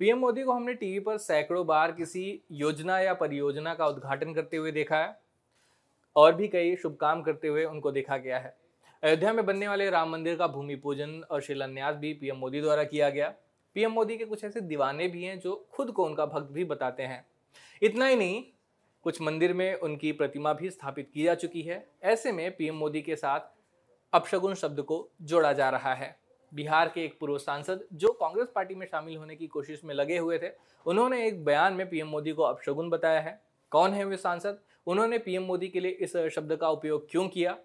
PM Modi को हमने TV पर सैकड़ों बार किसी योजना या परियोजना का उद्घाटन करते हुए देखा है, और भी कई शुभ काम करते हुए उनको देखा गया है। अयोध्या में बनने वाले राम मंदिर का भूमि पूजन और शिलान्यास भी पीएम मोदी द्वारा किया गया। पीएम मोदी के कुछ ऐसे दीवाने भी हैं जो खुद को उनका भक्त भी बताते हैं। इतना ही नहीं, कुछ मंदिर में उनकी प्रतिमा भी स्थापित की जा चुकी है। ऐसे में पीएम मोदी के साथ अपशगुन शब्द को जोड़ा जा रहा है। बिहार के एक पूर्व सांसद जो कांग्रेस पार्टी में शामिल होने की कोशिश में लगे हुए थे, उन्होंने एक बयान में पीएम मोदी को अपशगुन बताया है। कौन है वे सांसद? उन्होंने पीएम मोदी के लिए इस शब्द का उपयोग क्यों किया?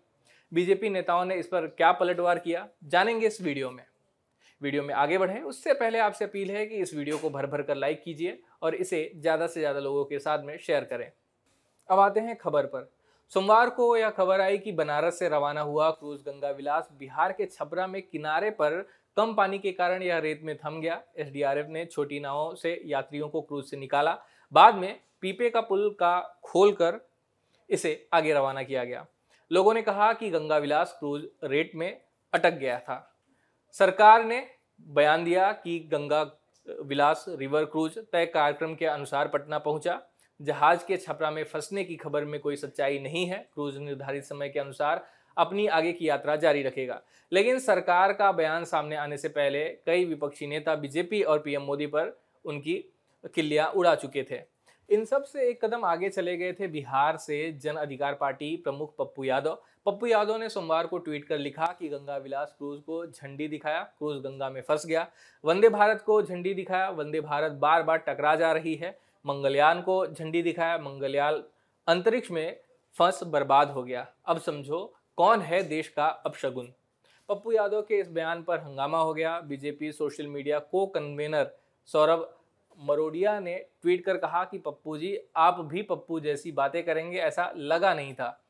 बीजेपी नेताओं ने इस पर क्या पलटवार किया? जानेंगे इस वीडियो में। वीडियो में आगे बढ़ें। उससे पहले आपसे अपील है कि इस वीडियो को भर भर कर लाइक कीजिए और इसे ज़्यादा से ज़्यादा लोगों के साथ में शेयर करें। अब आते हैं खबर पर। सोमवार को यह खबर आई कि बनारस से रवाना हुआ क्रूज गंगा विलास बिहार के छपरा में किनारे पर कम पानी के कारण यह रेत में थम गया। एसडीआरएफ ने छोटी नावों से यात्रियों को क्रूज से निकाला। बाद में पीपे का पुल का खोलकर इसे आगे रवाना किया गया। लोगों ने कहा कि गंगा विलास क्रूज रेट में अटक गया था। सरकार ने बयान दिया कि गंगा विलास रिवर क्रूज तय कार्यक्रम के अनुसार पटना पहुँचा। जहाज़ के छपरा में फंसने की खबर में कोई सच्चाई नहीं है। क्रूज निर्धारित समय के अनुसार अपनी आगे की यात्रा जारी रखेगा। लेकिन सरकार का बयान सामने आने से पहले कई विपक्षी नेता बीजेपी और पीएम मोदी पर उनकी किल्लियाँ उड़ा चुके थे। इन सबसे एक कदम आगे चले गए थे बिहार से जन अधिकार पार्टी प्रमुख पप्पू यादव। पप्पू यादव ने सोमवार को ट्वीट कर लिखा कि गंगा विलास क्रूज को झंडी दिखाया, क्रूज गंगा में फंस गया। वंदे भारत को झंडी दिखाया, वंदे भारत बार बार टकरा जा रही है। मंगलयान को झंडी दिखाया। मंगलयान अंतरिक्ष में फंस, बर्बाद हो गया। अब समझो कौन है देश का अपशगुन। पप्पू यादव के इस बयान पर हंगामा हो गया। बीजेपी सोशल मीडिया को कन्वेनर सौरभ मरोडिया ने ट्वीट कर कहा कि, पप्पू जी, आप भी पप्पू जैसी बातें करेंगे, ऐसा लगा नहीं था।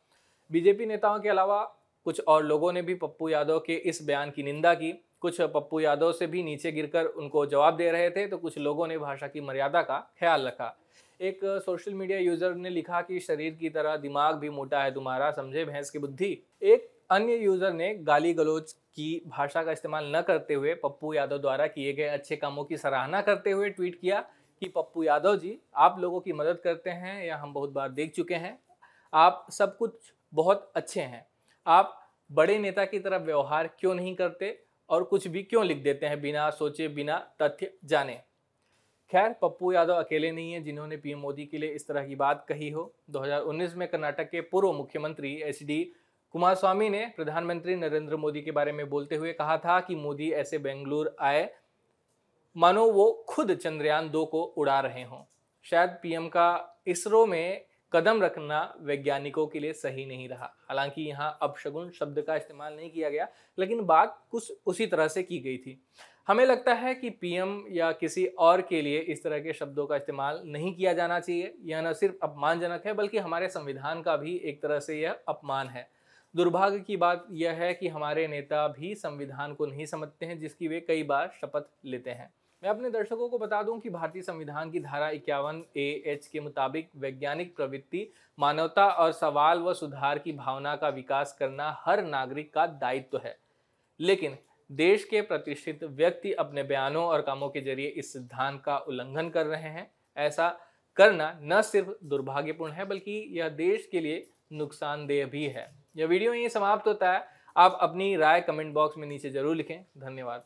बीजेपी नेताओं के अलावा कुछ और लोगों ने भी पप्पू यादव के इस बयान की निंदा की। कुछ पप्पू यादव से भी नीचे गिरकर उनको जवाब दे रहे थे तो कुछ लोगों ने भाषा की मर्यादा का ख्याल रखा। एक सोशल मीडिया यूज़र ने लिखा कि शरीर की तरह दिमाग भी मोटा है तुम्हारा, समझे भैंस की बुद्धि। एक अन्य यूज़र ने गाली गलोच की भाषा का इस्तेमाल न करते हुए पप्पू यादव द्वारा किए गए अच्छे कामों की सराहना करते हुए ट्वीट किया कि, पप्पू यादव जी, आप लोगों की मदद करते हैं या हम बहुत बार देख चुके हैं। आप सब कुछ बहुत अच्छे हैं। आप बड़े नेता की तरफ़ व्यवहार क्यों नहीं करते? और कुछ भी क्यों लिख देते हैं बिना सोचे, बिना तथ्य जाने? खैर, पप्पू यादव अकेले नहीं है, जिन्होंने पीएम मोदी के लिए इस तरह की बात कही हो। 2019 में कर्नाटक के पूर्व मुख्यमंत्री एच डी कुमार स्वामी ने प्रधानमंत्री नरेंद्र मोदी के बारे में बोलते हुए कहा था कि मोदी ऐसे बेंगलुरु आए, मानो वो खुद चंद्रयान दो को उड़ा रहे हों। शायद पीएम का इसरो में कदम रखना वैज्ञानिकों के लिए सही नहीं रहा। हालाँकि यहाँ अपशगुन शब्द का इस्तेमाल नहीं किया गया, लेकिन बात कुछ उसी तरह से की गई थी। हमें लगता है कि पीएम या किसी और के लिए इस तरह के शब्दों का इस्तेमाल नहीं किया जाना चाहिए। यह न सिर्फ़ अपमानजनक है, बल्कि हमारे संविधान का भी एक तरह से यह अपमान है। दुर्भाग्य की बात यह है कि हमारे नेता भी संविधान को नहीं समझते हैं, जिसकी वे कई बार शपथ लेते हैं। मैं अपने दर्शकों को बता दूँ कि भारतीय संविधान की धारा इक्यावन ए एच के मुताबिक वैज्ञानिक प्रवृत्ति, मानवता और सवाल व सुधार की भावना का विकास करना हर नागरिक का दायित्व है। लेकिन देश के प्रतिष्ठित व्यक्ति अपने बयानों और कामों के ज़रिए इस सिद्धांत का उल्लंघन कर रहे हैं। ऐसा करना न सिर्फ़ दुर्भाग्यपूर्ण है, बल्कि यह देश के लिए नुकसानदेह भी है। यह वीडियो यही समाप्त होता है। आप अपनी राय कमेंट बॉक्स में नीचे ज़रूर लिखें। धन्यवाद।